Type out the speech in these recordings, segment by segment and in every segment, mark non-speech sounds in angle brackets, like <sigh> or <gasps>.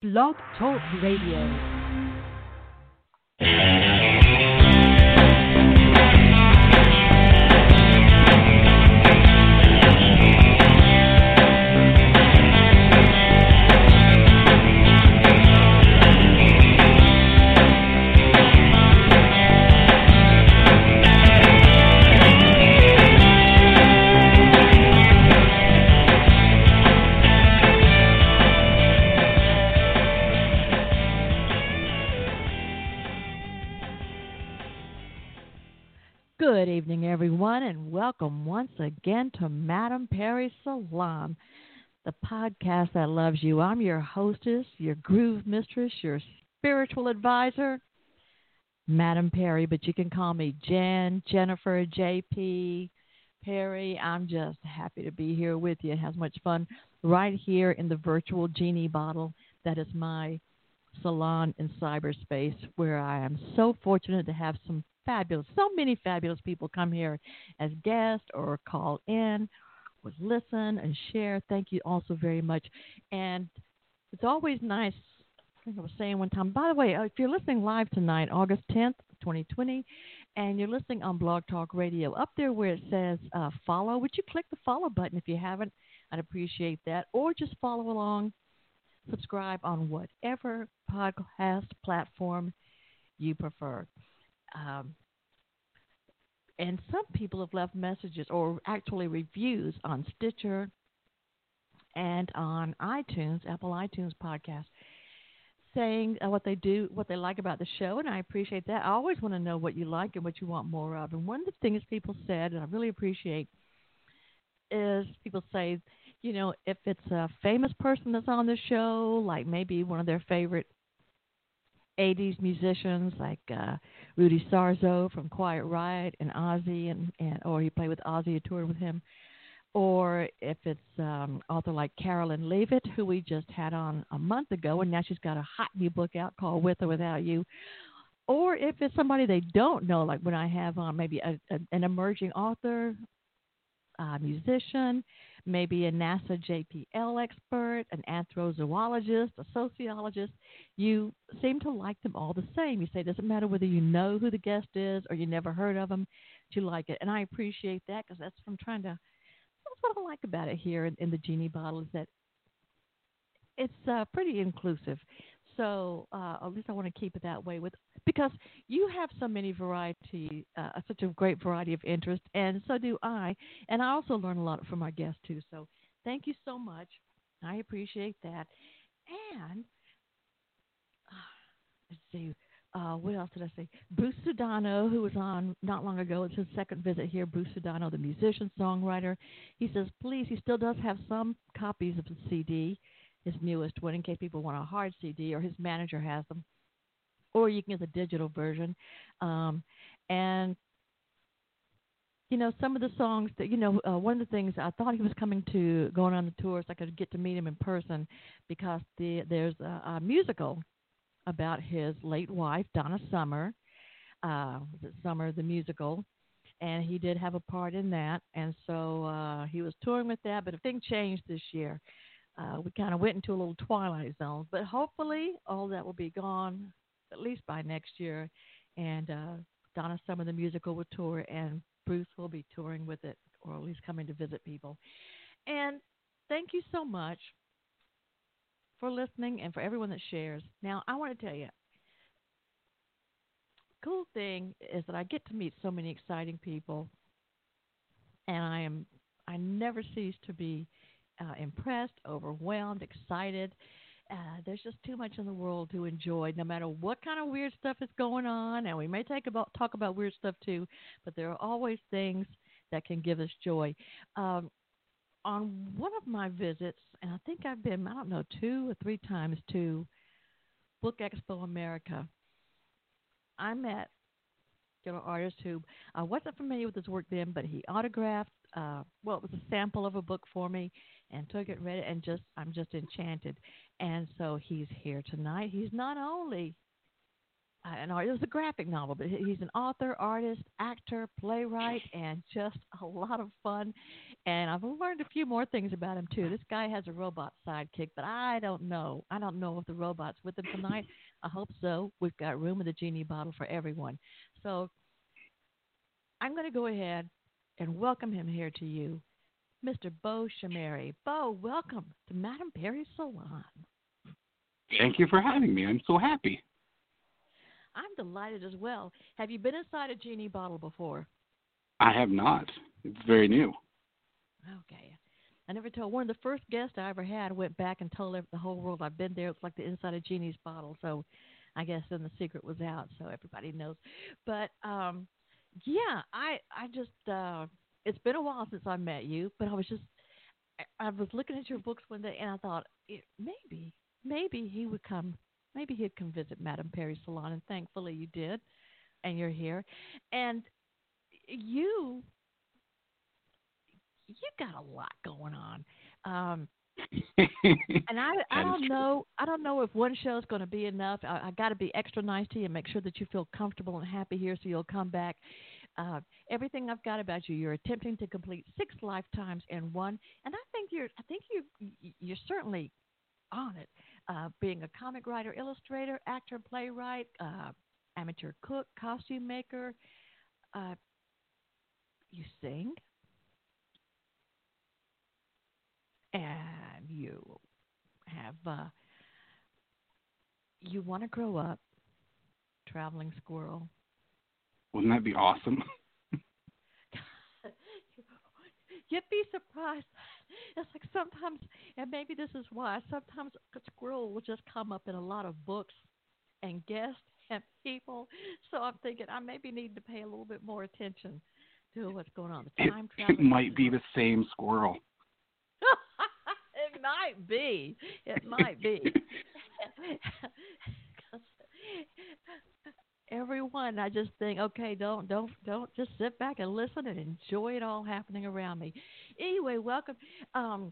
Blog Talk Radio. Everyone, and welcome once again to Madame Perry Salon, the podcast that loves you. I'm your hostess, your groove mistress, your spiritual advisor, Madame Perry, but you can call me Jen, Jennifer, JP, Perry. I'm just happy to be here with you and have much fun right here in the virtual genie bottle that is my salon in cyberspace, where I am so fortunate to have some fabulous, so many fabulous people come here as guests or call in or listen and share. Thank you also very much. And it's always nice. I think I was saying one time, by the way, uh, if you're listening live tonight, August 10th, 2020, and you're listening on Blog Talk Radio, up there where it says uh, follow, would you click the follow button if you haven't? I'd appreciate that. Or just follow along, subscribe on whatever podcast platform you prefer. Um, and some people have left messages or actually reviews on Stitcher and on iTunes, Apple iTunes podcast, saying uh, what they do, what they like about the show, and I appreciate that. I always want to know what you like and what you want more of. And one of the things people said, and I really appreciate, is people say, you know, if it's a famous person that's on the show, like maybe one of their favorite 80s musicians like uh, Rudy Sarzo from Quiet Riot and Ozzy, and, and or he played with Ozzy, a toured with him, or if it's um, author like Carolyn Leavitt, who we just had on a month ago, and now she's got a hot new book out called With or Without You, or if it's somebody they don't know, like when I have on maybe a, a, an emerging author, uh, musician, maybe a NASA JPL expert, an anthrozoologist, a sociologist. You seem to like them all the same. You say it doesn't matter whether you know who the guest is or you never heard of them, you like it. And I appreciate that because that's what I'm trying to, that's what I like about it here in, in the Genie bottle is that it's uh, pretty inclusive. So uh, at least I want to keep it that way with because you have so many variety, uh, such a great variety of interest, and so do I. And I also learn a lot from our guests too. So thank you so much. I appreciate that. And uh, let's see. Uh, what else did I say? Bruce Sudano, who was on not long ago, it's his second visit here. Bruce Sudano, the musician, songwriter. He says, please, he still does have some copies of the CD his newest one in case people want a hard CD or his manager has them, or you can get the digital version. Um, and you know, some of the songs that you know, uh, one of the things I thought he was coming to going on the tour so I could get to meet him in person because the there's a, a musical about his late wife Donna Summer. Uh, was it Summer the musical? And he did have a part in that, and so uh, he was touring with that. But a thing changed this year uh, we kind of went into a little twilight zone. But hopefully, all that will be gone at least by next year. And uh, Donna Summer, the musical, will tour, and Bruce will be touring with it, or at least coming to visit people. And thank you so much for listening and for everyone that shares. Now, I want to tell you, cool thing is that I get to meet so many exciting people, and I am I never cease to be uh, impressed, overwhelmed, excited. Uh, there's just too much in the world to enjoy, no matter what kind of weird stuff is going on. And we may take about talk about weird stuff too, but there are always things that can give us joy. Um, on one of my visits, and I think I've been, I don't know, two or three times to Book Expo America, I met know, artist who I wasn't familiar with his work then, but he autographed. Uh, well, it was a sample of a book for me, and took it, read it, and just I'm just enchanted. And so he's here tonight. He's not only an art. It was a graphic novel, but he's an author, artist, actor, playwright, and just <laughs> a lot of fun. And I've learned a few more things about him too. This guy has a robot sidekick, but I don't know. I don't know if the robot's with him tonight. I hope so. We've got room in the genie bottle for everyone. So I'm going to go ahead and welcome him here to you, Mr. Beau Schemery. Beau, welcome to Madame Perry's Salon. Thank you for having me. I'm so happy. I'm delighted as well. Have you been inside a genie bottle before? I have not. It's very new. Okay. I never told. One of the first guests I ever had went back and told the whole world I've been there. It's like the inside of Genie's bottle. So I guess then the secret was out, so everybody knows. But um, yeah, I I just uh, it's been a while since I met you, but I was just I, was looking at your books one day and I thought maybe maybe he would come maybe he'd come visit Madame Perry's salon, and thankfully you did, and you're here, and you you got a lot going on. Um, <laughs> and I, I don't know, I don't know if one show is going to be enough. I, I got to be extra nice to you and make sure that you feel comfortable and happy here, so you'll come back. Uh, everything I've got about you, you're attempting to complete six lifetimes in one, and I think you're, I think you, you're certainly on it uh, being a comic writer, illustrator, actor, playwright, uh, amateur cook, costume maker. Uh, you sing, and you have uh, you want to grow up traveling squirrel. Wouldn't that be awesome? <laughs> <laughs> You'd be surprised it's like sometimes, and maybe this is why, sometimes a squirrel will just come up in a lot of books and guests and people. So I'm thinking I maybe need to pay a little bit more attention to what's going on. The time <laughs> it, it might be the same squirrel. It might be. It might be. <laughs> everyone i just think okay don't don't don't just sit back and listen and enjoy it all happening around me anyway welcome um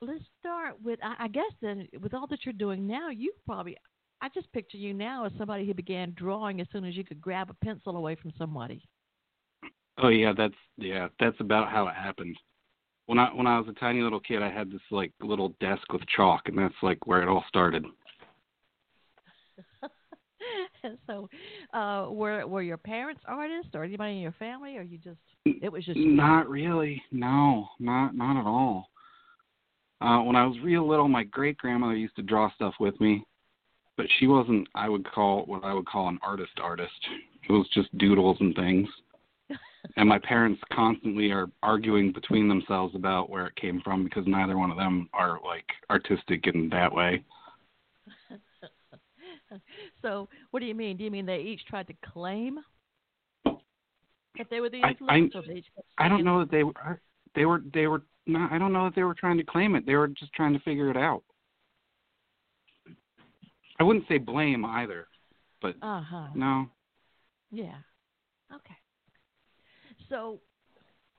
let's start with I, I guess then with all that you're doing now you probably i just picture you now as somebody who began drawing as soon as you could grab a pencil away from somebody oh yeah that's yeah that's about how it happened when i when i was a tiny little kid i had this like little desk with chalk and that's like where it all started <laughs> so, uh, were were your parents artists, or anybody in your family, or you just it was just not really. No, not not at all. Uh, when I was real little, my great grandmother used to draw stuff with me, but she wasn't. I would call what I would call an artist artist. It was just doodles and things. And my parents constantly are arguing between themselves about where it came from because neither one of them are like artistic in that way. <laughs> so, what do you mean? Do you mean they each tried to claim that they were the influence? I, I, I don't know that they were. They were. They were. No, I don't know that they were trying to claim it. They were just trying to figure it out. I wouldn't say blame either, but uh-huh. no. Yeah. Okay. So,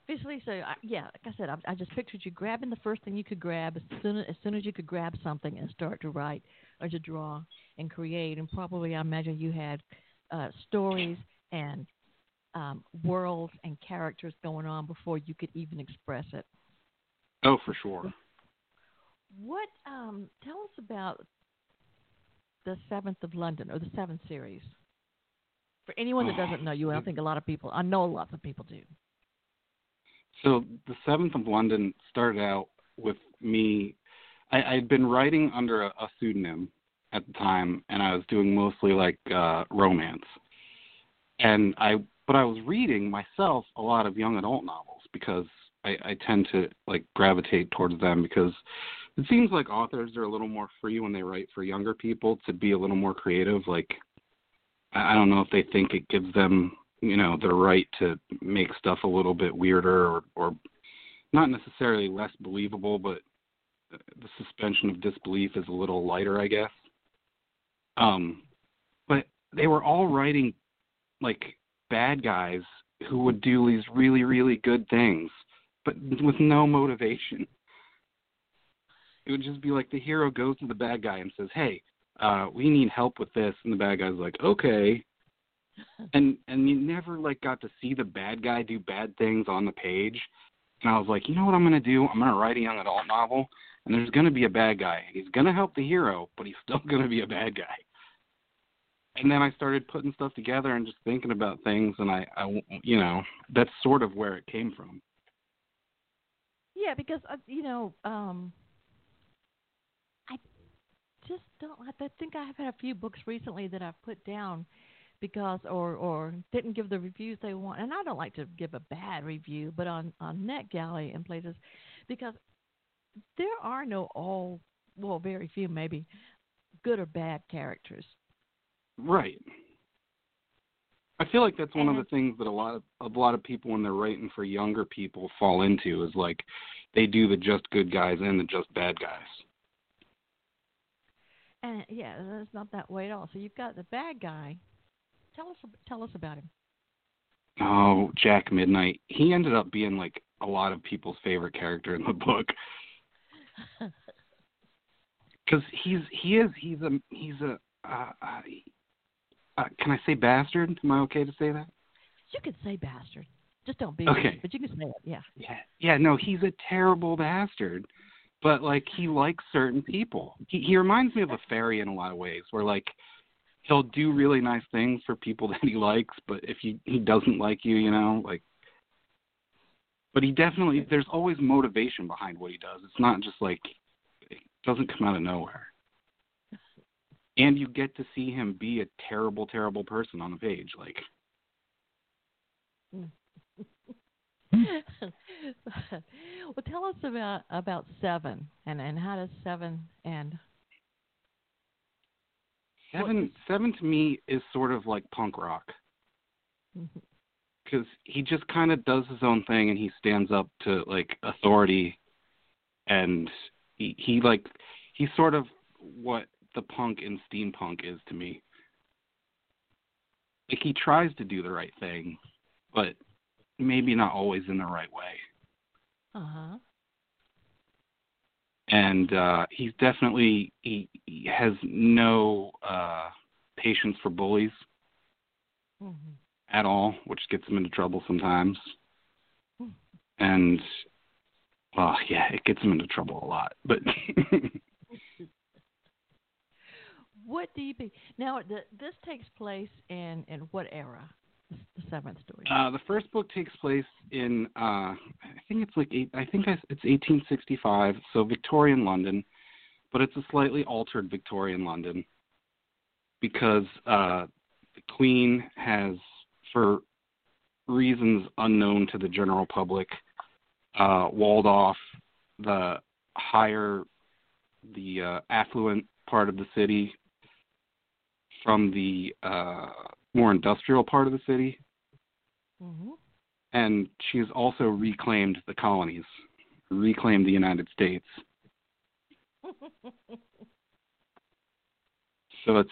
basically, so I, yeah, like I said, I, I just pictured you grabbing the first thing you could grab as soon as, as soon as you could grab something and start to write or to draw and create. And probably, I imagine you had uh, stories and um, worlds and characters going on before you could even express it. Oh, for sure. What? Um, tell us about the Seventh of London or the Seventh series. For anyone that doesn't know you, I think a lot of people. I know lots of people do. So the Seventh of London started out with me. I, had been writing under a, a pseudonym at the time, and I was doing mostly like uh, romance. And I, but I was reading myself a lot of young adult novels because I, I tend to like gravitate towards them because it seems like authors are a little more free when they write for younger people to be a little more creative. Like, I don't know if they think it gives them, you know, the right to make stuff a little bit weirder or, or not necessarily less believable, but the suspension of disbelief is a little lighter, I guess. Um, but they were all writing like bad guys who would do these really, really good things, but with no motivation. It would just be like the hero goes to the bad guy and says, "Hey, uh, we need help with this, and the bad guy's like, okay. And and you never like got to see the bad guy do bad things on the page. And I was like, you know what I'm gonna do? I'm gonna write a young adult novel, and there's gonna be a bad guy. He's gonna help the hero, but he's <laughs> still gonna be a bad guy. And then I started putting stuff together and just thinking about things, and I, I you know, that's sort of where it came from. Yeah, because uh, you know, um, just don't. I think I have had a few books recently that I've put down because, or or didn't give the reviews they want, and I don't like to give a bad review, but on on NetGalley and places, because there are no all, well, very few maybe, good or bad characters. Right. I feel like that's one of the things that a lot of a lot of people when they're writing for younger people fall into is like they do the just good guys and the just bad guys. And yeah, it's not that way at all. So you've got the bad guy. Tell us tell us about him. Oh, Jack Midnight. He ended up being like a lot of people's favorite character in the book. <laughs> Cuz he's he is he's a he's a uh, uh, uh, can I say bastard? Am I okay to say that? You can say bastard. Just don't be. Okay. But you can say it. Yeah. Yeah. Yeah. No, he's a terrible bastard, but like he likes certain people. He he reminds me of a fairy in a lot of ways, where like he'll do really nice things for people <laughs> that he likes, but if he he doesn't like you, you know, like. But he definitely there's always motivation behind what he does. It's not just like it doesn't come out of nowhere and you get to see him be a terrible, terrible person on the page. Like, <laughs> well, tell us about about Seven and and how does Seven end? Seven? Seven to me is sort of like punk rock because mm-hmm. he just kind of does his own thing and he stands up to like authority and he he like he's sort of what the punk in steampunk is to me. Like he tries to do the right thing, but maybe not always in the right way. Uh huh. And uh he's definitely he, he has no uh patience for bullies mm-hmm. at all, which gets him into trouble sometimes. Mm-hmm. And well, yeah, it gets him into trouble a lot. But <laughs> what do you be now? The, this takes place in in what era? The seventh story. Uh, the first book takes place in uh, I think it's like eight, I think it's 1865, so Victorian London, but it's a slightly altered Victorian London because uh, the Queen has, for reasons unknown to the general public, uh, walled off the higher, the uh, affluent part of the city from the uh, more industrial part of the city. Mm-hmm. And she's also reclaimed the colonies, reclaimed the United States. <laughs> so it's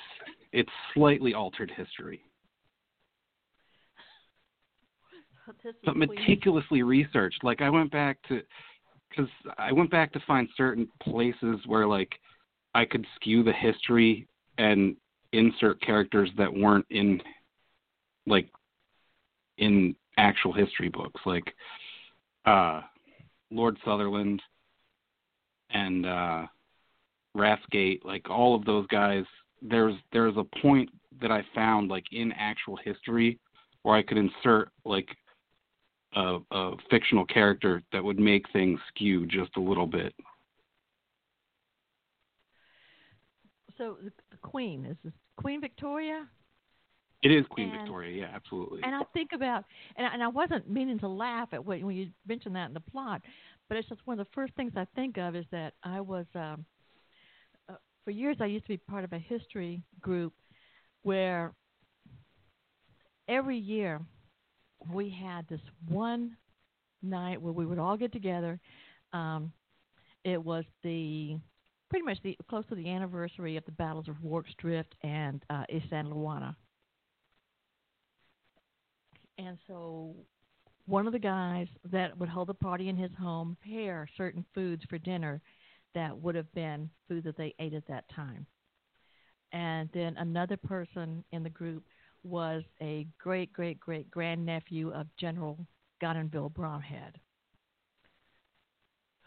it's slightly altered history. but meticulously researched. Like I went back to because I went back to find certain places where like I could skew the history and insert characters that weren't in like in actual history books like uh Lord Sutherland and uh Rathgate like all of those guys there's there's a point that I found like in actual history where I could insert like a, a fictional character that would make things skew just a little bit. So the, the Queen is this Queen Victoria. It is Queen and, Victoria, yeah, absolutely. And I think about, and I, and I wasn't meaning to laugh at what, when you mentioned that in the plot, but it's just one of the first things I think of is that I was, um, uh, for years I used to be part of a history group where every year we had this one night where we would all get together. Um, it was the pretty much the close to the anniversary of the battles of Rorke's Drift and uh, Isandlwana. And so one of the guys that would hold the party in his home prepare certain foods for dinner that would have been food that they ate at that time. and then another person in the group was a great great great grandnephew of General Gonville Bromhead,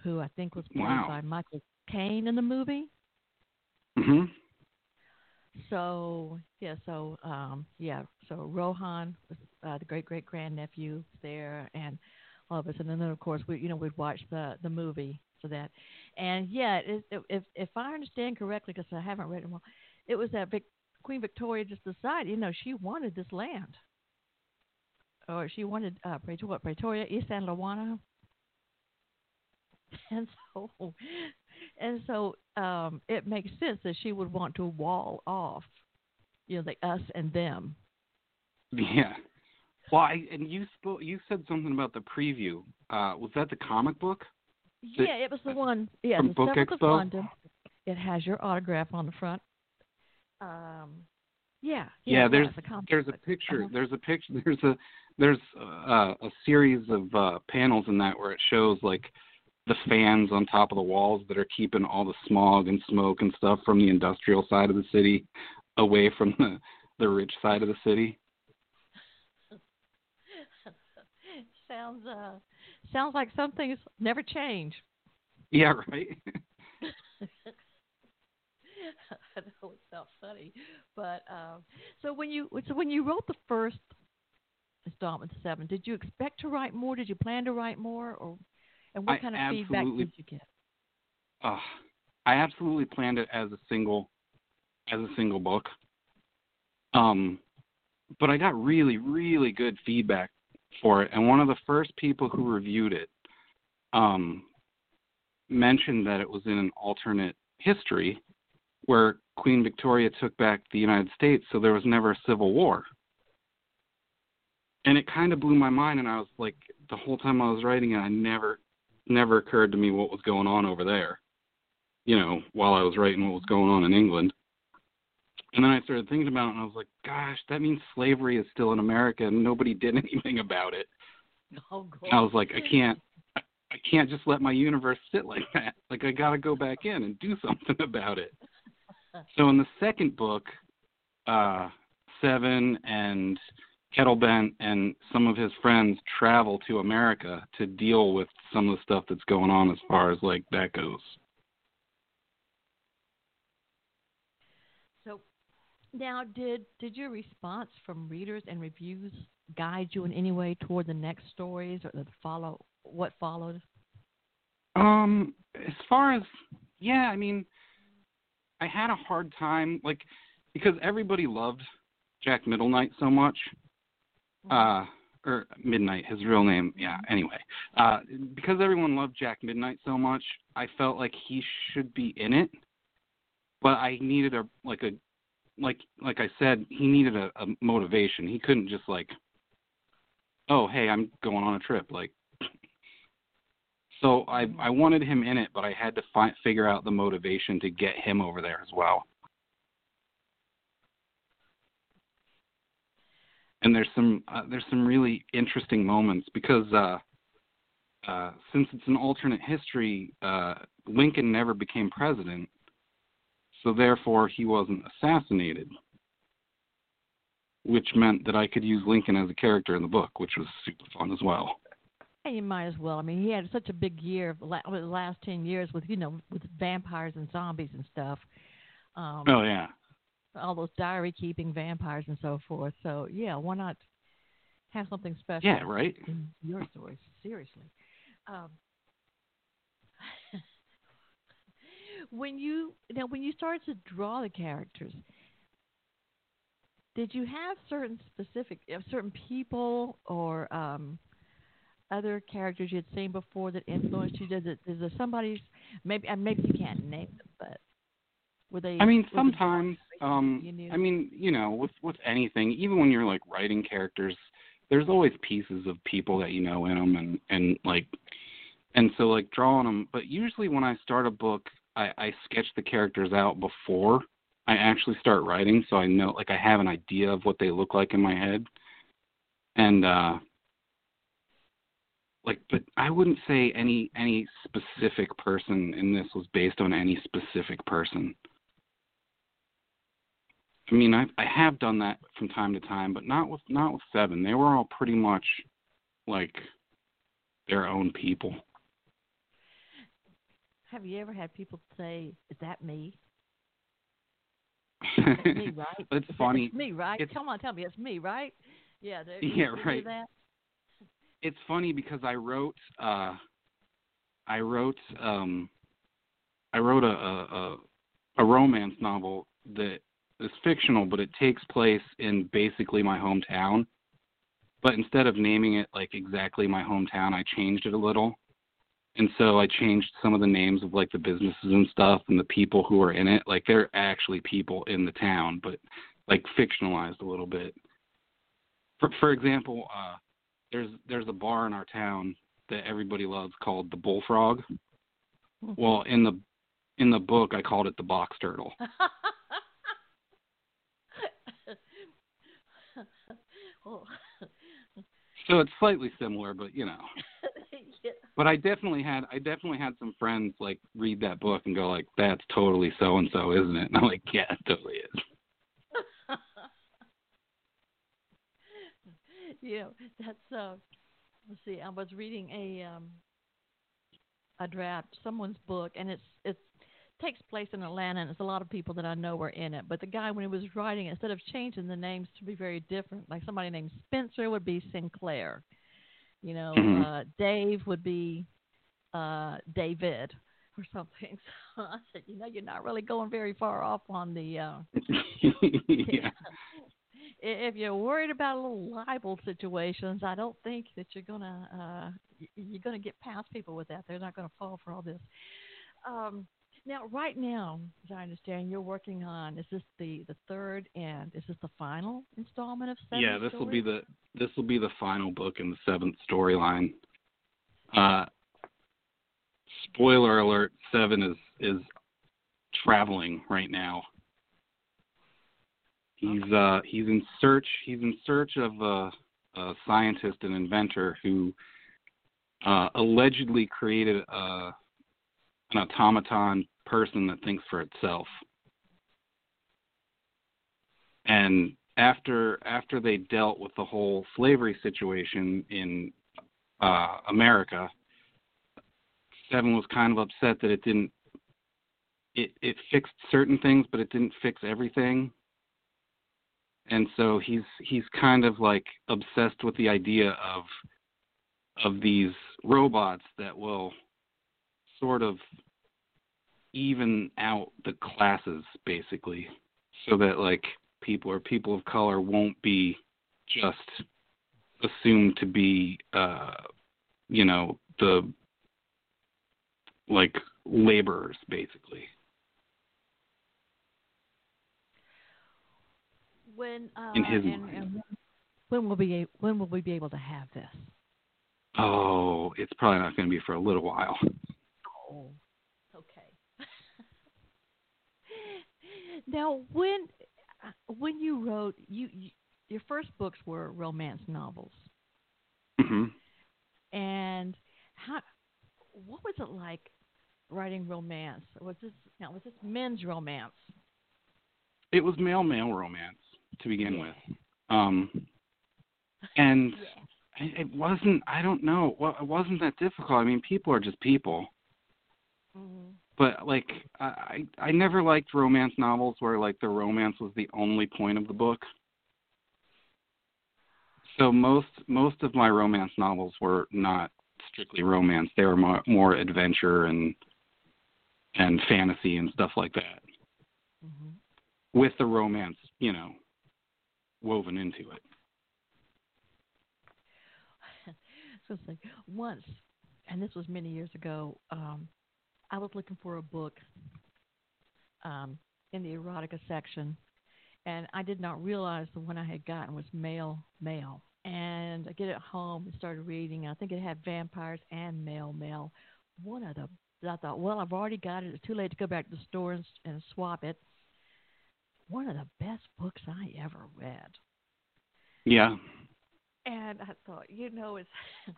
who I think was played Wow. by Michael Caine in the movie. Mhm. So yeah, so um, yeah, so Rohan was uh, the great great grandnephew there, and all of us, and then of course we you know we'd watch the the movie for that, and yeah, it, it, if if I understand correctly, because I haven't read it well, it was that Vic, Queen Victoria just decided, you know, she wanted this land, or she wanted uh, Pretoria, what, Pretoria, Isandlwana, <laughs> and so and so um, it makes sense that she would want to wall off, you know, the us and them. Yeah. Well, I, and you spoke. You said something about the preview. Uh, was that the comic book? Yeah, it was the one. Yeah, from the Book Seventh of Expo? London. It has your autograph on the front. Um, yeah, Yeah, it there's comic there's a picture. Uh-huh. There's a picture. <laughs> There's a there's uh, a series of uh, panels in that where it shows like the fans on top of the walls that are keeping all the smog and smoke and stuff from the industrial side of the city away from the the rich side of the city. <laughs> sounds uh sounds like some things never change. Yeah, right. I know it's not funny, but um, so when you so when you wrote the first installment, seven, did you expect to write more? Did you plan to write more, or and what I kind of feedback did you get? uh, I absolutely planned it as a single as a single book. Um but I got really really good feedback for it and one of the first people who reviewed it um mentioned that it was in an alternate history where Queen Victoria took back the United States so there was never a civil war. And it kind of blew my mind and I was like the whole time I was writing it I never never occurred to me what was going on over there you know, while I was writing what was going on in England. And then I started thinking about it and I was like, gosh, that means slavery is still in America and nobody <laughs> did anything about it. <laughs> Oh, And I was like, I can't I I can't just let my universe sit like that. Like I gotta go back in and do <laughs> something about it. So in the second book, uh Seven and Kettlebent and some of his friends travel to America to deal with some of the stuff that's going on as far as like that goes. So now, did did your response from readers and reviews guide you in any way toward the next stories or the follow what followed? Um, as far as yeah, I mean, I had a hard time like because everybody loved Jack Middle Middlenight so much. Uh, or Midnight, his real name. Yeah. Anyway, uh, because everyone loved Jack Midnight so much, I felt like he should be in it. But I needed a like a like like I said, he needed a, a motivation. He couldn't just like, oh hey, I'm going on a trip. Like so I I wanted him in it, but I had to find figure out the motivation to get him over there as well. And there's some uh, there's some really interesting moments because uh, uh, since it's an alternate history, uh, Lincoln never became president, so therefore he wasn't assassinated, which meant that I could use Lincoln as a character in the book, which was super fun as well. You might as well. I mean, he had such a big year of la- the last ten years with you know with vampires and zombies and stuff. Um, Oh yeah. All those diary keeping vampires and so forth. So yeah, why not have something special? Yeah, right? In your stories, seriously. Um, <laughs> when you now when you started to draw the characters, did you have certain specific uh, certain people or um, other characters you had seen before that influenced you? Does it is there somebody's maybe maybe you can't name them, but were they? I mean, sometimes. Um? I mean, you know, with with anything, even when you're like writing characters, there's always pieces of people that you know in them, and and like, and so like drawing them. But usually, when I start a book, I, I sketch the characters out before I actually start writing, so I know, like, I have an idea of what they look like in my head, and uh, like, but I wouldn't say any any specific person in this was based on any specific person. I mean, I I have done that from time to time, but not with not with seven. They were all pretty much like their own people. Have you ever had people say, "Is that me?" <laughs> It's me, right? it's <laughs> funny. It's me, right? It's- Come on, tell me, it's me, right? Yeah. Yeah, do right. That? It's funny because I wrote uh I wrote um I wrote a a, a romance novel that is fictional, but it takes place in basically my hometown. But instead of naming it like exactly my hometown, I changed it a little. And so I changed some of the names of like the businesses and stuff and the people who are in it. Like they're actually people in the town, but like fictionalized a little bit. For for example, uh there's there's a bar in our town that everybody loves called the Bullfrog. Well, in the in the book I called it the Box Turtle. <laughs> So it's slightly similar, but you know. <laughs> yeah. But I definitely had I definitely had some friends like read that book and go like, "That's totally so and so, isn't it?" And I'm like, "Yeah, it totally is." <laughs> you know, that's uh let's see, I was reading a um a draft, someone's book and it's it's takes place in Atlanta and it's a lot of people that I know are in it. But the guy when he was writing instead of changing the names to be very different, like somebody named Spencer would be Sinclair. You know, Mhm. uh Dave would be uh David or something. <laughs> So I said, you know, you're not really going very far off on the uh <laughs> yeah. <laughs> if you're worried about little libel situations, I don't think that you're gonna uh, you're gonna get past people with that. They're not gonna fall for all this. Um, now, right now, as I understand, you're working on is this the the third and is this the final installment of seven? Yeah, this will be the this will be the final book in the seventh storyline. Uh spoiler alert, seven is is traveling right now. He's uh he's in search he's in search of a, a scientist and inventor who uh allegedly created a an automaton person that thinks for itself. And after after they dealt with the whole slavery situation in uh America, Seven was kind of upset that it didn't it it fixed certain things but it didn't fix everything. And so he's he's kind of like obsessed with the idea of of these robots that will sort of even out the classes basically so that like people or people of color won't be just assumed to be uh you know the like laborers basically when uh, in his and, mind. and when will be when will we be able to have this? oh it's probably not going to be for a little while Oh, okay. <laughs> now, when uh, when you wrote you, you your first books were romance novels, hmm and how what was it like writing romance? Was this now was this men's romance? it was male male romance to begin Yeah. with um and <laughs> Yeah. it it wasn't i don't know well it wasn't that difficult i mean people are just people Mm-hmm. but like I I never liked romance novels where like the romance was the only point of the book. So most most of my romance novels were not strictly romance. They were more, more adventure and and fantasy and stuff like that Mm-hmm. with the romance, you know, woven into it. <laughs> so it's like once, and this was many years ago. Um, I was looking for a book um, in the erotica section, and I did not realize the one I had gotten was male male. And I get it home and started reading. I think it had vampires and male male. One of the I thought, well, I've already got it. It's too late to go back to the store and, and swap it. One of the best books I ever read. Yeah. And I thought, you know, it's, <laughs>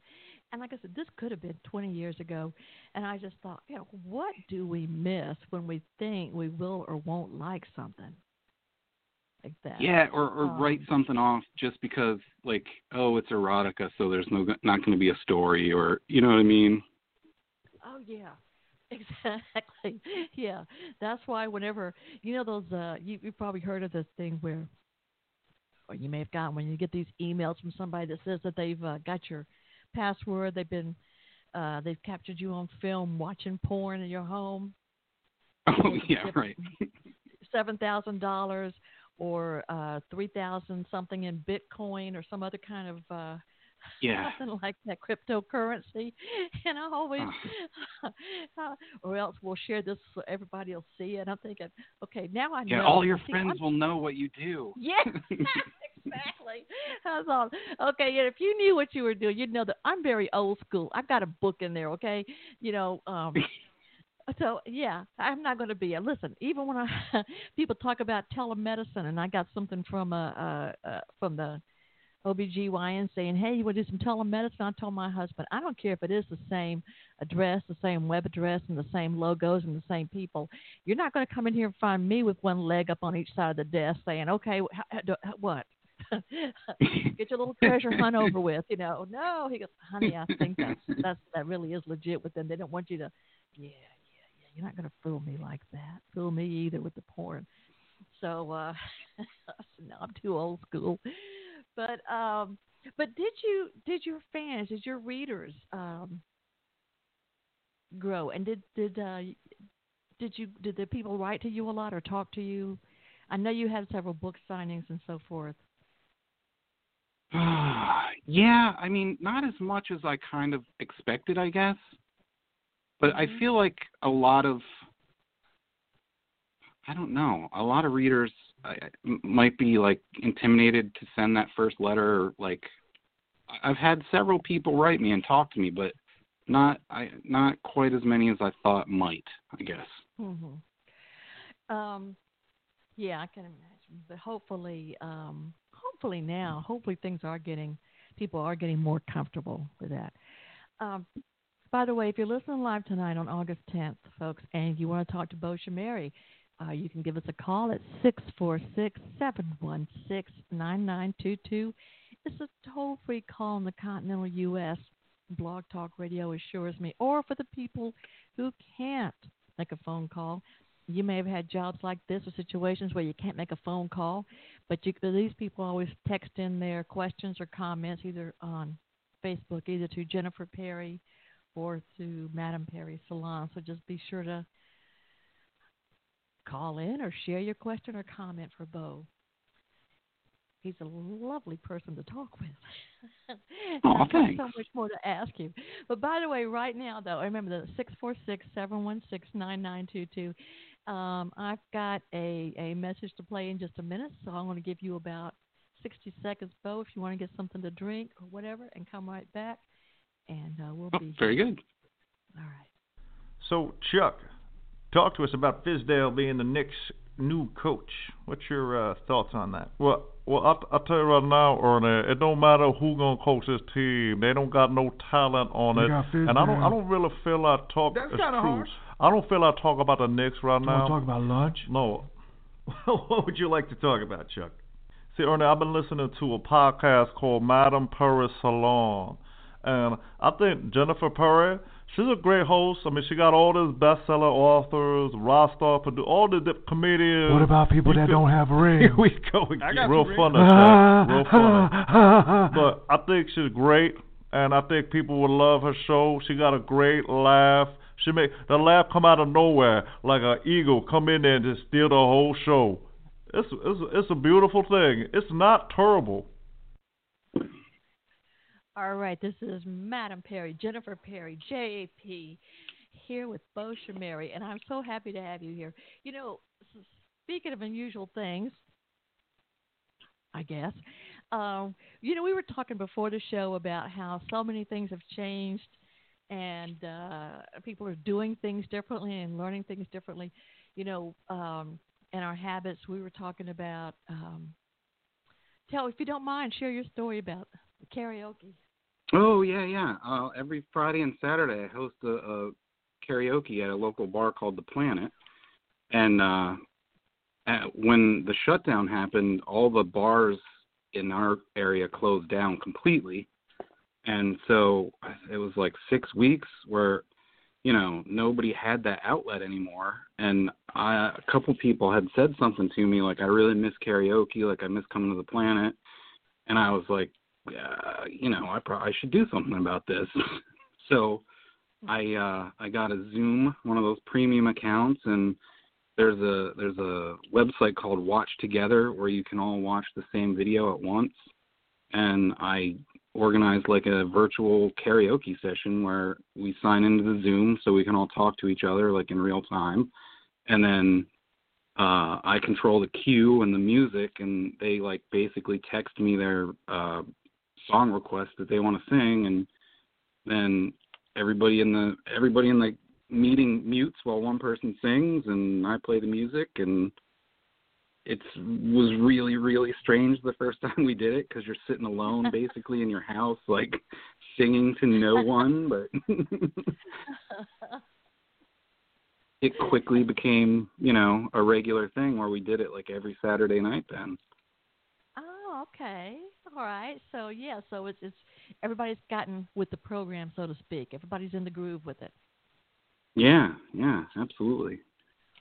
and like I said, this could have been 20 years ago. And I just thought, you know, what do we miss when we think we will or won't like something? like that. Yeah, or or Um, write something off just because like oh it's erotica, so there's no not going to be a story, or you know what I mean. Oh yeah. <laughs> Exactly. Yeah. That's why whenever you know those uh you you probably heard of this thing where or you may have gotten when you get these emails from somebody that says that they've uh, got your password, they've been uh they've captured you on film watching porn in your home. Oh yeah, right. Seven thousand dollars or uh three thousand something in Bitcoin or some other kind of uh Yeah. <laughs> something like that cryptocurrency <laughs> and I always <laughs> uh, or else we'll share this so everybody will see it. I'm thinking, okay, now I know. Yeah, all your See, friends I'm- will know what you do. Yeah, exactly. That's all. Okay, and if you knew what you were doing, you'd know that I'm very old school. I've got a book in there. Okay, you know. um <laughs> So yeah, I'm not going to be. A, listen, even when I <laughs> people talk about telemedicine, and I got something from uh, uh, uh from the OBGYN saying, hey, you want to do some telemedicine? I told my husband, I don't care if it is the same address, the same web address, and the same logos and the same people. You're not going to come in here and find me with one leg up on each side of the desk saying, okay, how, how- what? <laughs> Get your little treasure hunt over with, you know. No, he goes, honey, I think that's <laughs> that's that really is legit with them. They don't want you to, yeah, yeah, yeah. You're not going to fool me like that. Fool me either with the porn. So uh, <laughs> no, I'm too old school. But um, but did you did your fans, did your readers um, grow? And did did uh, did you did the people write to you a lot or talk to you? I know you had several book signings and so forth. <sighs> yeah, I mean, not as much as I kind of expected, I guess. But I Mhm. feel like a lot of I don't know, a lot of readers I, I- might be like intimidated to send that first letter or like I- I've had several people write me and talk to me, but not I not quite as many as I thought might, I guess. Mm-hmm. Um, yeah, I can imagine. But hopefully, um, hopefully now, hopefully things are getting, people are getting more comfortable with that. Um, by the way, if you're listening live tonight on August 10th, folks, and you want to talk to Beau Schemery, uh, you can give us a call at 646 716 9922. It's a toll free call in the continental U.S. Blog Talk Radio assures me, or for the people who can't make a phone call. You may have had jobs like this or situations where you can't make a phone call, but you, these people always text in their questions or comments either on Facebook, either to Jennifer Perry or to Madame Perry Salon. So just be sure to call in or share your question or comment for Beau. He's a lovely person to talk with. <laughs> Aw, I've so much more to ask you. But by the way, right now though, I remember the six four six seven one six nine nine two two. Um, I've got a, a message to play in just a minute, so I'm going to give you about 60 seconds, Beau, if you want to get something to drink or whatever, and come right back, and uh, we'll Oh, be very here. good. All right. So, Chuck, talk to us about Fizdale being the Knicks' new coach. What's your uh, thoughts on that? Well, well, I I tell you right now, Ernie, it don't matter who gonna coach this team. They don't got no talent on They it, and I don't. I don't really feel I talk. That's it's kinda true. harsh. I don't feel I talk about the Knicks right You now. want to talk about lunch? no, <laughs> what would you like to talk about, Chuck? See, Ernie, I've been listening to a podcast called Madame Perry Salon, and I think Jennifer Perry, she's a great host. I mean, she got all these bestseller authors, Rostov, produ- all the dip- comedians. What about people You that could- don't have rings? <laughs> Here rings? we go again. got Real funny, Chuck. Real funny. <laughs> But I think she's great, and I think people would love her show. She got a great laugh. She make the laugh come out of nowhere, like an eagle come in there and just steal the whole show. It's it's it's a beautiful thing. It's not terrible. All right, this is Madame Perry, Jennifer Perry, JAP, here with Beau Schemery, and I'm so happy to have you here. You know, speaking of unusual things, I guess, um, you know, we were talking before the show about how so many things have changed and uh, people are doing things differently and learning things differently. You know, um, in our habits, we were talking about. Um, tell, if you don't mind, share your story about karaoke. Oh yeah, yeah. Uh, every Friday and Saturday, I host a, a karaoke at a local bar called the Planet, and uh, uh, when the shutdown happened, all the bars in our area closed down completely, and so it was like six weeks where you know nobody had that outlet anymore. And I, a couple people had said something to me like i really miss karaoke. Like i miss coming to the planet. And i was like uh, you know i probably should do something about this. <laughs> So i uh i got a zoom one of those premium accounts and there's a there's a website called watch together where you can all watch the same video at once. And i organize like a virtual karaoke session where we sign into the Zoom so we can all talk to each other like in real time, and then uh, I control the cue and the music, and they like basically text me their uh, song requests that they want to sing, and then everybody in the everybody in the meeting mutes while one person sings, and I play the music, and it was really really strange the first <laughs> time we did it because you're sitting alone <laughs> basically in your house like singing to no <laughs> one but it quickly became you know a regular thing where we did it like every saturday night then. Oh okay. All right. So yeah so it's it's everybody's gotten with the program so to speak. Everybody's in the groove with it. Yeah yeah absolutely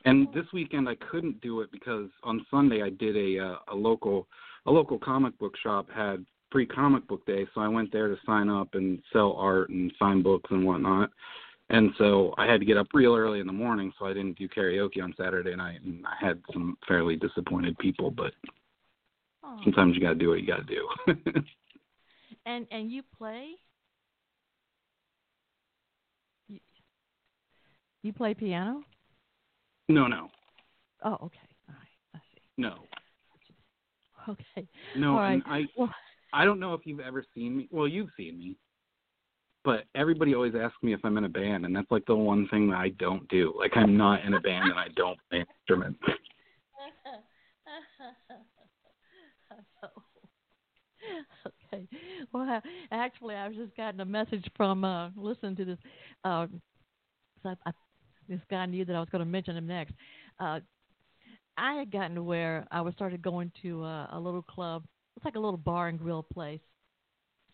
and this weekend I couldn't do it because on Sunday I did a uh, a local a local comic book shop had free comic book day, so I went there to sign up and sell art and sign books and whatnot. And so I had to get up real early in the morning, so I didn't do karaoke on Saturday night, and I had some fairly disappointed people. But oh. sometimes you got to do what you got to do. <laughs> and and you play? You, you play piano? No, no. Oh, okay. All right. I see. No. Okay. No, All right. I well, I don't know if you've ever seen me. Well, you've seen me. But everybody always asks me if I'm in a band, and that's like the one thing that I don't do. Like I'm not in a band, and I don't play instruments. <laughs> okay. Well, actually, I was just gotten a message from uh listening to this. Uh, so I, I this guy knew that I was going to mention him next. Uh, I had gotten to where I was started going to a, a little club. It's like a little bar and grill place,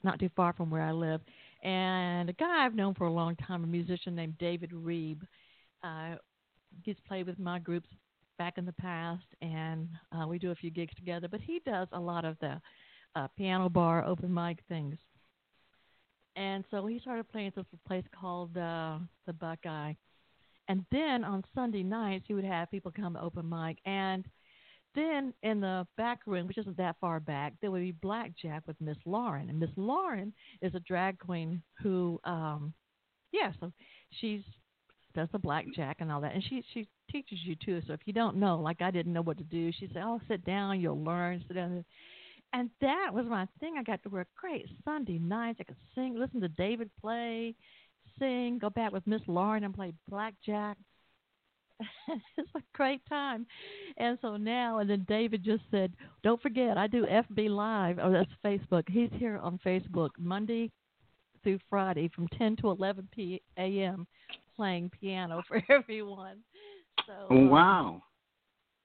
not too far from where I live. And a guy I've known for a long time, a musician named David Reeb, uh, he's played with my groups back in the past, and uh, we do a few gigs together. But he does a lot of the uh, piano bar, open mic things. And so he started playing at this place called uh, the Buckeye and then on Sunday nights, he would have people come to open mic. And then in the back room, which isn't that far back, there would be blackjack with Miss Lauren. And Miss Lauren is a drag queen who, um, yeah, so she's does the blackjack and all that, and she she teaches you too. So if you don't know, like I didn't know what to do, she said, "Oh, sit down, you'll learn." Sit down, and that was my thing. I got to work great Sunday nights. I could sing, listen to David play, sing, go back with Miss Lauren and play blackjack. <laughs> it's a great time. And so now, and then David just said, don't forget, I do FB Live. Oh, that's Facebook. He's here on Facebook Monday through Friday from 10 to 11 p. a.m. playing piano <laughs> for everyone. So, oh, um, wow.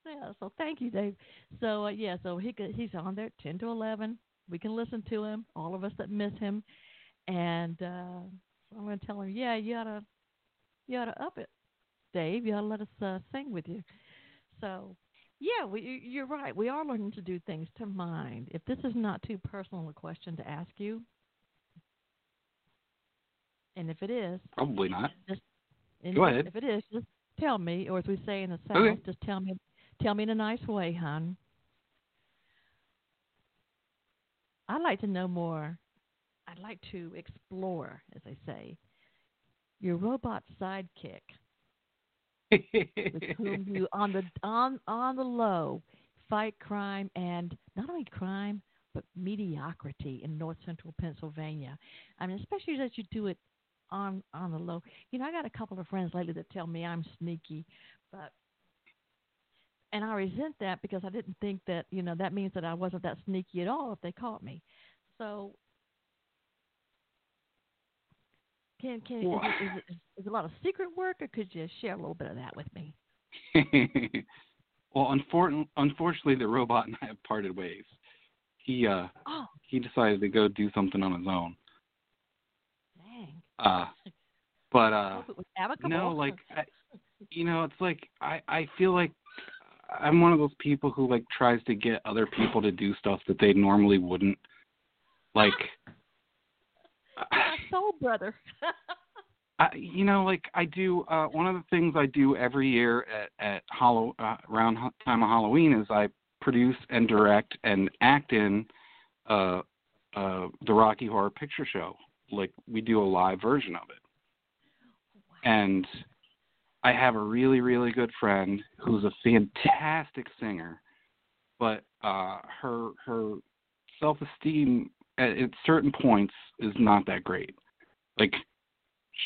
yeah, so thank you, Dave. So, uh, yeah, so he could, he's on there 10 to 11. We can listen to him, all of us that miss him. And uh, I'm going to tell him, yeah, you ought to, you ought to up it, Dave. You ought to let us uh, sing with you. So, yeah, we, you're right. We are learning to do things to mind. If this is not too personal a question to ask you, and if it is, probably not. Just, Go ahead. If it is, just tell me, or as we say in the South, okay. just tell me, tell me in a nice way, hon. I'd like to know more I'd like to explore, as I say, your robot sidekick, with whom you <laughs> on the on on the low fight crime and not only crime but mediocrity in North Central Pennsylvania. I mean, especially as you do it on on the low. You know, I got a couple of friends lately that tell me I'm sneaky, but and I resent that because I didn't think that you know that means that I wasn't that sneaky at all if they caught me. So Can can well, is, it, is, it, is it a lot of secret work, or could you share a little bit of that with me? <laughs> Well, unfortunately, unfortunately, the robot and I have parted ways. He uh Oh, he decided to go do something on his own. dang. Uh, but uh, Hope it was amicable. no, like I, <laughs> you know, it's like I I feel like I'm one of those people who like tries to get other people to do stuff that they normally wouldn't. Like, soul brother. <laughs> I, you know, like I do. Uh, one of the things I do every year at at Hallow uh, around ho- time of Halloween is I produce and direct and act in uh, uh, the Rocky Horror Picture Show. Like we do a live version of it, and I have a really really good friend who's a fantastic singer, but uh, her her self esteem at, at certain points is not that great. Like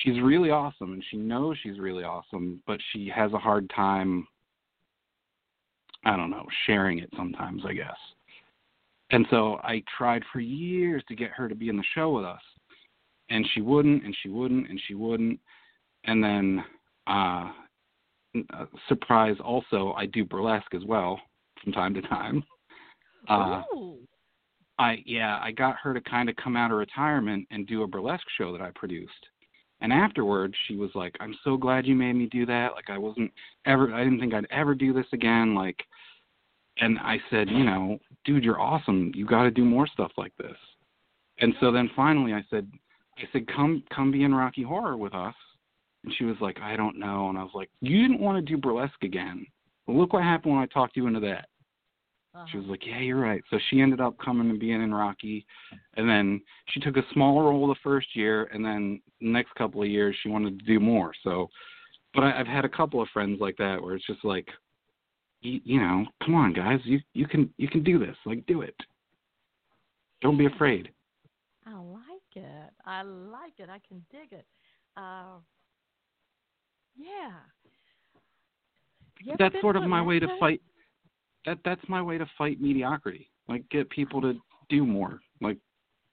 she's really awesome and she knows she's really awesome, but she has a hard time I don't know, sharing it sometimes, I guess. And so I tried for years to get her to be in the show with us. And she wouldn't and she wouldn't and she wouldn't. And then uh uh, surprise also I do burlesque as well from time to time. Uh. I yeah, I got her to kind of come out of retirement and do a burlesque show that I produced. And afterwards, she was like, "I'm so glad you made me do that. Like I wasn't ever I didn't think I'd ever do this again like and I said, "You know, dude, you're awesome. You got to do more stuff like this." And so then finally I said I said, "Come come be in Rocky Horror with us." And she was like, "I don't know." And I was like, "You didn't want to do burlesque again. Well, look what happened when I talked you into that." She was Uh-huh. like, "Yeah, you're right." So she ended up coming and being in Rocky, and then she took a small role the first year, and then the next couple of years she wanted to do more. So, but I, I've had a couple of friends like that where it's just like, you, you know, come on, guys, you you can you can do this. Like, do it. Don't be afraid. I like it. I like it. I can dig it. Uh, yeah. Ever sort of my way to fight. That that's my way to fight mediocrity. Like, get people to do more. Like,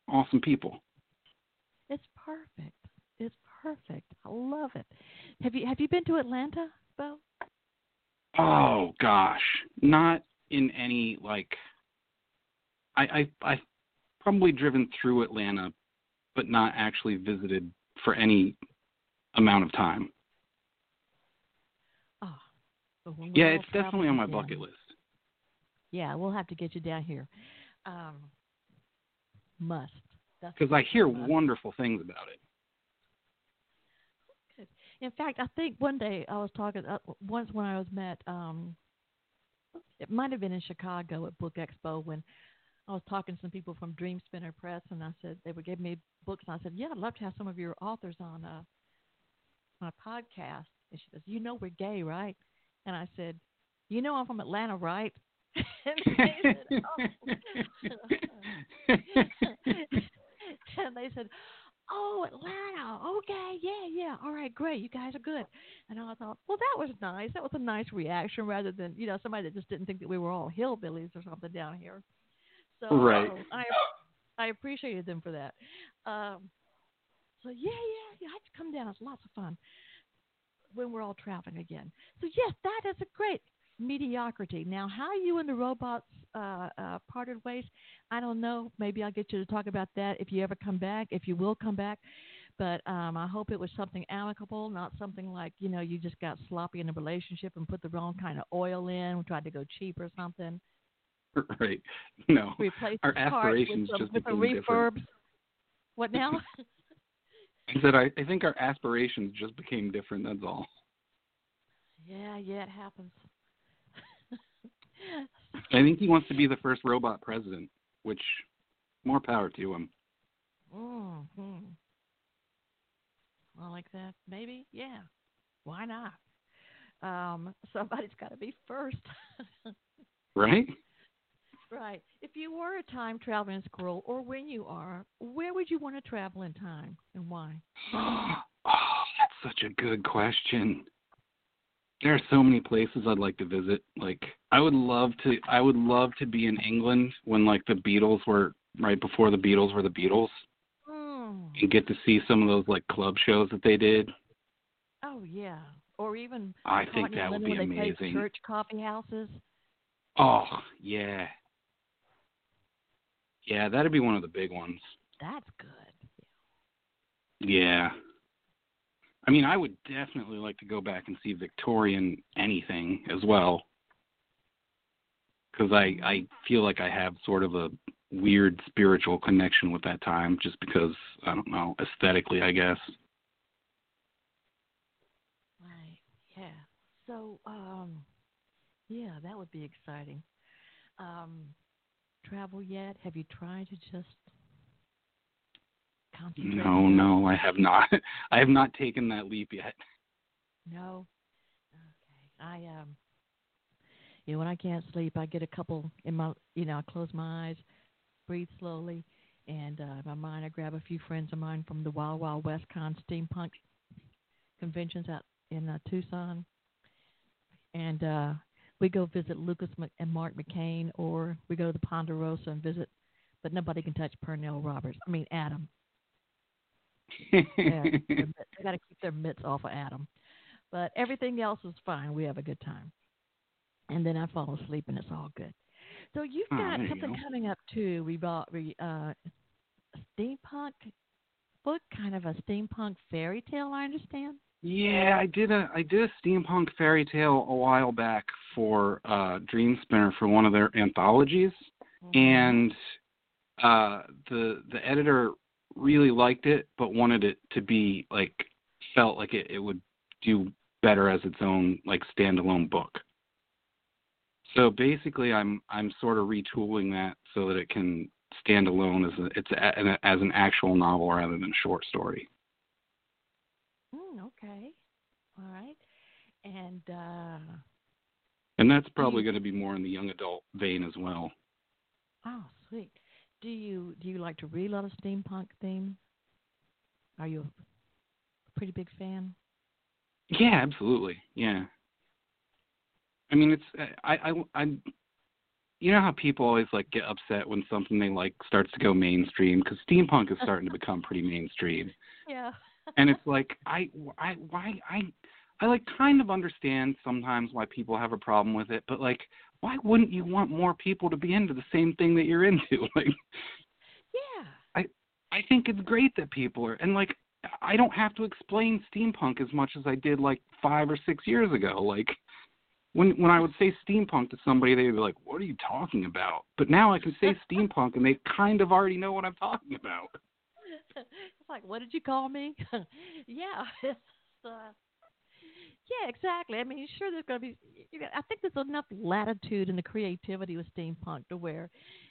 awesome people. It's perfect. It's perfect. I love it. Have you have you been to Atlanta, Beau? Oh gosh, not in any like. I I I've probably driven through Atlanta, but not actually visited for any amount of time. Oh. Yeah, it's definitely on my again- bucket list. Yeah, we'll have to get you down here. Um, must. Because I hear must. wonderful things about it. In fact, I think one day I was talking uh, once when I was met. Um, it might have been in Chicago at Book Expo when I was talking to some people from Dreamspinner Press, and I said they would give me books, and I said, "Yeah, I'd love to have some of your authors on a on a podcast." And she says, "You know we're gay, right?" And I said, "You know I'm from Atlanta, right?" <laughs> and they said, "Oh." <laughs> and they said, "Oh, Atlanta. Okay, yeah, yeah. All right, great. You guys are good." And I thought, "Well, that was nice. That was a nice reaction, rather than you know somebody that just didn't think that we were all hillbillies or something down here." So Right. I I appreciated them for that. Um, so yeah, yeah, yeah. I have to come down. It's lots of fun when we're all traveling again. So yes, that is a great mediocrity. Now, how you and the robots uh, uh, parted ways, I don't know. Maybe I'll get you to talk about that if you ever come back, if you will come back. But um, I hope it was something amicable, not something like you know you just got sloppy in a relationship and put the wrong kind of oil in, tried to go cheap or something. <laughs> right. No. Replace Our aspirations with, some, just with the became different. What now? <laughs> <laughs> I said I, I think our aspirations just became different. That's all. yeah, yeah, it happens. I think he wants to be the first robot president, which more power to him. Mm-hmm. I like that. Maybe, yeah. Why not? Um, <laughs> somebody's got to be first. <laughs> Right? right. If you were a time traveling squirrel, or when you are, where would you want to travel in time and why? <gasps> oh, that's such a good question. There are so many places I'd like to visit. Like I would love to I would love to be in England when like the Beatles were right before the Beatles were the Beatles Mm. and get to see some of those like club shows that they did. Oh yeah. or even I think that would be amazing. Church coffee houses. Oh yeah, yeah, that'd be one of the big ones. That's good. Yeah. I mean, I would definitely like to go back and see Victorian anything as well. Because I, I feel like I have sort of a weird spiritual connection with that time just because, I don't know, aesthetically, I guess. Right. Yeah. So, um, yeah, that would be exciting. Um, travel yet? Have you tried to just concentrate? No, no, I have not. <laughs> I have not taken that leap yet. No. Okay. I um. You know, when I can't sleep, I get a couple in my. You know, I close my eyes, breathe slowly, and uh, in my mind, I grab a few friends of mine from the Wild Wild West Con steampunk conventions out in uh, Tucson, and uh, we go visit Lucas and Mark McCain, or we go to the Ponderosa and visit, but nobody can touch Pernell Roberts. I mean Adam. Yeah, they <laughs> got to keep their mitts off of Adam, but everything else is fine. We have a good time, and then I fall asleep, and it's all good. So you've oh, got you something go. coming up too. We bought we uh, steampunk book, kind of a steampunk fairy tale. I understand. Yeah, I did a I did a steampunk fairy tale a while back for uh Dreamspinner for one of their anthologies Mm-hmm. and uh the the editor really liked it but wanted it to be like felt like it, it would do better as its own like standalone book. So basically I'm I'm sort of retooling that so that it can stand alone as a, it's a, an, as an actual novel rather than a short story. Mm, okay. All right. And uh And that's probably going to be more in the young adult vein as well. oh, sweet. Do you do you like to read a lot of steampunk theme? Are you a pretty big fan? Yeah, absolutely. Yeah. I mean, it's uh, I I I you know how people always like get upset when something they like starts to go mainstream because steampunk is starting to become pretty mainstream, <laughs> Yeah. and it's like I I why I I like kind of understand sometimes why people have a problem with it, but like why wouldn't you want more people to be into the same thing that you're into? <laughs> Like yeah. I I think it's great that people are and like I don't have to explain steampunk as much as I did like five or six years ago. Like when when I would say steampunk to somebody, they'd be like, "What are you talking about?" But now I can say steampunk, and they kind of already know what I'm talking about. <laughs> it's like, what did you call me? <laughs> yeah, it's uh, yeah, exactly. I mean, sure, there's going to be. You know, I think there's enough latitude in the creativity with steampunk to where,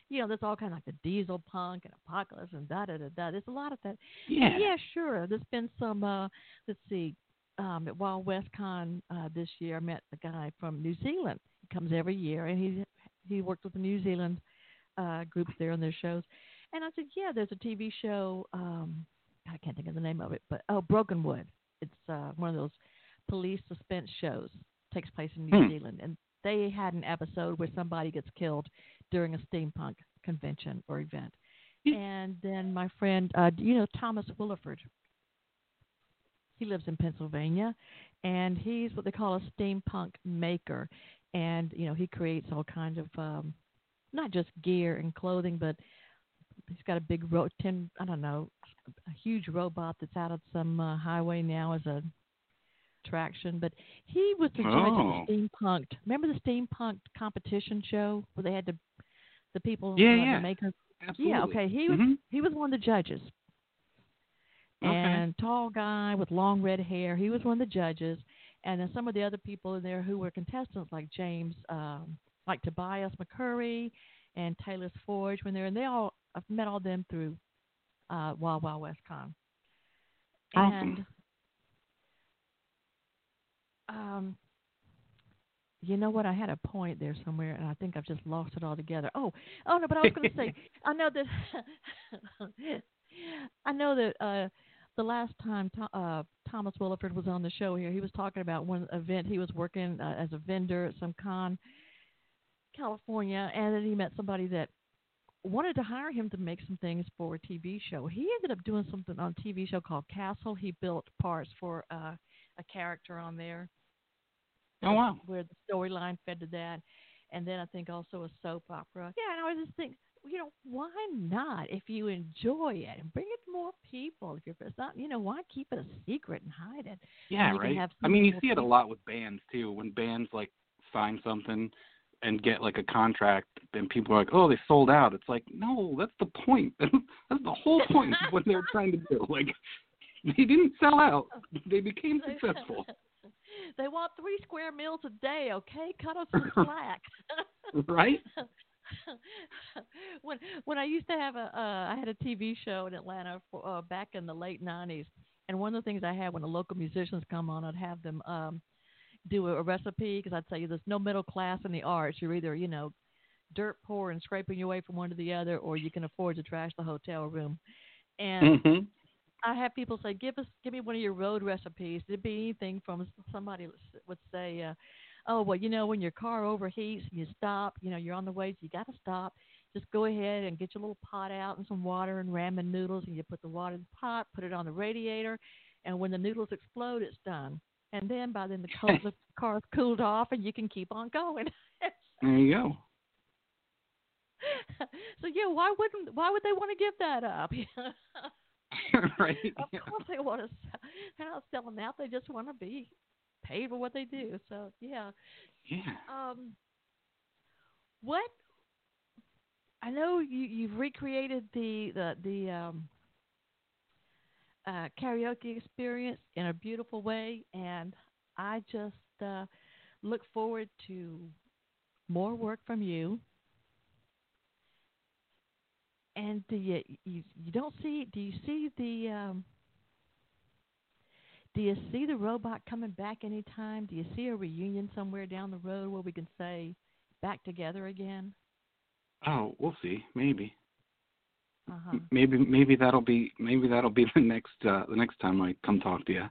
you know, there's all kind of like the diesel punk and apocalypse and da da da da. There's a lot of that. Yeah. Yeah, sure. There's been some. uh Let's see. Um, at Wild West Con uh, this year, I met a guy from New Zealand. He comes every year, and he he worked with the New Zealand uh, groups there on their shows. And I said, yeah, there's a TV show. Um, I can't think of the name of it, but oh, Brokenwood. It's uh, one of those police suspense shows. Takes place in New Hmm. Zealand, and they had an episode where somebody gets killed during a steampunk convention or event. And then my friend, uh, you know, Thomas Willeford. He lives in Pennsylvania, and he's what they call a steampunk maker. And you know, he creates all kinds of um, not just gear and clothing, but he's got a big ro- tin, I don't know, a huge robot that's out of some uh, highway now as a attraction. But he was the judge Oh. of the steampunk. Remember the steampunk competition show where they had the the people, Yeah, yeah. the makers. Absolutely. Yeah, okay. He was Mhm. he was one of the judges. Okay. And tall guy with long red hair. He was one of the judges. And then some of the other people in there who were contestants, like James, um, like Tobias McCurry and Taylor's Forge, when they're and they all I've met all them through uh, Wild Wild West Con. Awesome. Um, you know what? I had a point there somewhere, and I think I've just lost it altogether. Oh, oh no! But I was going to say, <laughs> I know that <laughs> I know that uh, the last time Tho- uh, Thomas Willeford was on the show here, he was talking about one event he was working uh, as a vendor at some con, California, and then he met somebody that wanted to hire him to make some things for a TV show. He ended up doing something on a TV show called Castle. He built parts for uh, a character on there, Oh wow! Where the storyline fed to that, and then I think also a soap opera. Yeah, and I always just think, you know, why not? If you enjoy it, and bring it to more people. If you're it's not, you know, why keep it a secret and hide it? Yeah, right. I mean, you see it a lot with bands too. When bands like sign something and get like a contract, and people are like, "Oh, they sold out." It's like, no, that's the point. <laughs> that's the whole point of what they're trying to do. Like, <laughs> they didn't sell out; they became <laughs> successful. They want three square meals a day. Okay, cut us some <laughs> slack. right? <laughs> when when I used to have a uh, I had a TV show in Atlanta for, uh, back in the late '90s, and one of the things I had when the local musicians come on, I'd have them um, do a, a recipe because I'd say there's no middle class in the arts. You're either you know dirt poor and scraping your way from one to the other, or you can afford to trash the hotel room. And hmm I have people say, "Give us, give me one of your road recipes." It'd be anything from somebody would say, uh, "Oh, well, you know, when your car overheats and you stop, you know, you're on the way, so you got to stop. Just go ahead and get your little pot out and some water and ramen noodles, and you put the water in the pot, put it on the radiator, and when the noodles explode, it's done. And then by then the, co- <laughs> the car's cooled off, and you can keep on going." <laughs> There you go. so yeah, why wouldn't why would they want to give that up? <laughs> <laughs> right? <laughs> of course they want to sell. They're not selling out. They just want to be paid for what they do. So yeah. Yeah. Um, what? I know you you've recreated the the the um, uh, karaoke experience in a beautiful way, and I just uh, look forward to more work from you. And do you, you you don't see? Do you see the? Um, do you see the robot coming back anytime? Do you see a reunion somewhere down the road where we can say back together again? Oh, we'll see. Maybe. Uh-huh. Maybe maybe that'll be maybe that'll be <laughs> the next uh the next time I come talk to you.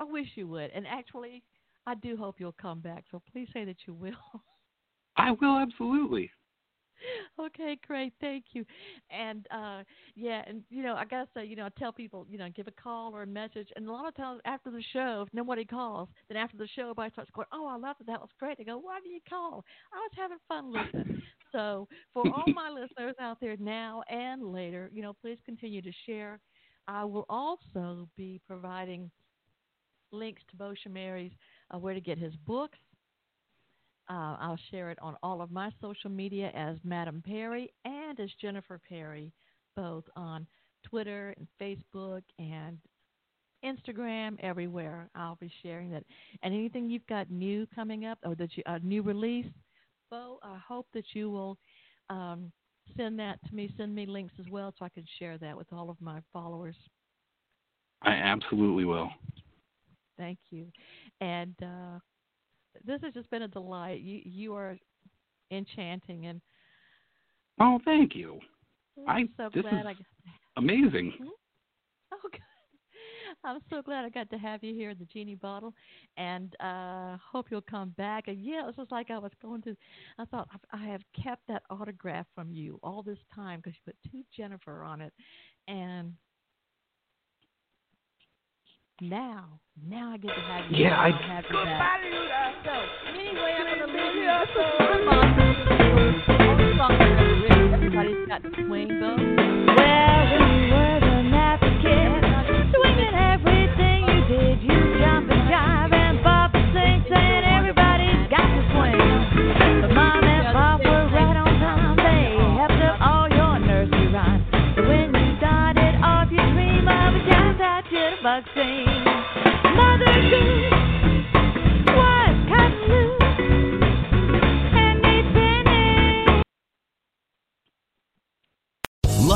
I wish you would. And actually, I do hope you'll come back. So please say that you will. I will absolutely. <laughs> okay, great, thank you. And uh yeah, and you know, I gotta say, you know, I tell people, you know, give a call or a message, and a lot of times after the show, if nobody calls, then after the show, everybody starts going, "Oh, I loved it, that was great." They go, "Why do you call? I was having fun listening." <laughs> so, for all my listeners out there now and later, you know, please continue to share. I will also be providing links to Beau Schemery's uh, where to get his books. Uh, I'll share it on all of my social media as Madame Perry and as Jennifer Perry, both on Twitter and Facebook and Instagram, everywhere. I'll be sharing that. And anything you've got new coming up or that you a new release, Beau, I hope that you will um, send that to me. Send me links as well so I can share that with all of my followers. I absolutely will. Thank you. And uh, this has just been a delight. You you are enchanting, and Oh, thank you. I- I'm so this glad is- I. got- Amazing. Oh, <laughs> good. I'm so glad I got to have you here in the genie bottle, and uh hope you'll come back. And yeah, it's just like I was going to. I thought I I have kept that autograph from you all this time because you put two Jennifer on it, and now, now I get to have you. Yeah, I- and have you back. So anyway, I'm gonna leave you with some song. song written. Everybody's got to swing though. Well, when you were the nappy kid, swinging everything jazz-out. Mother Goose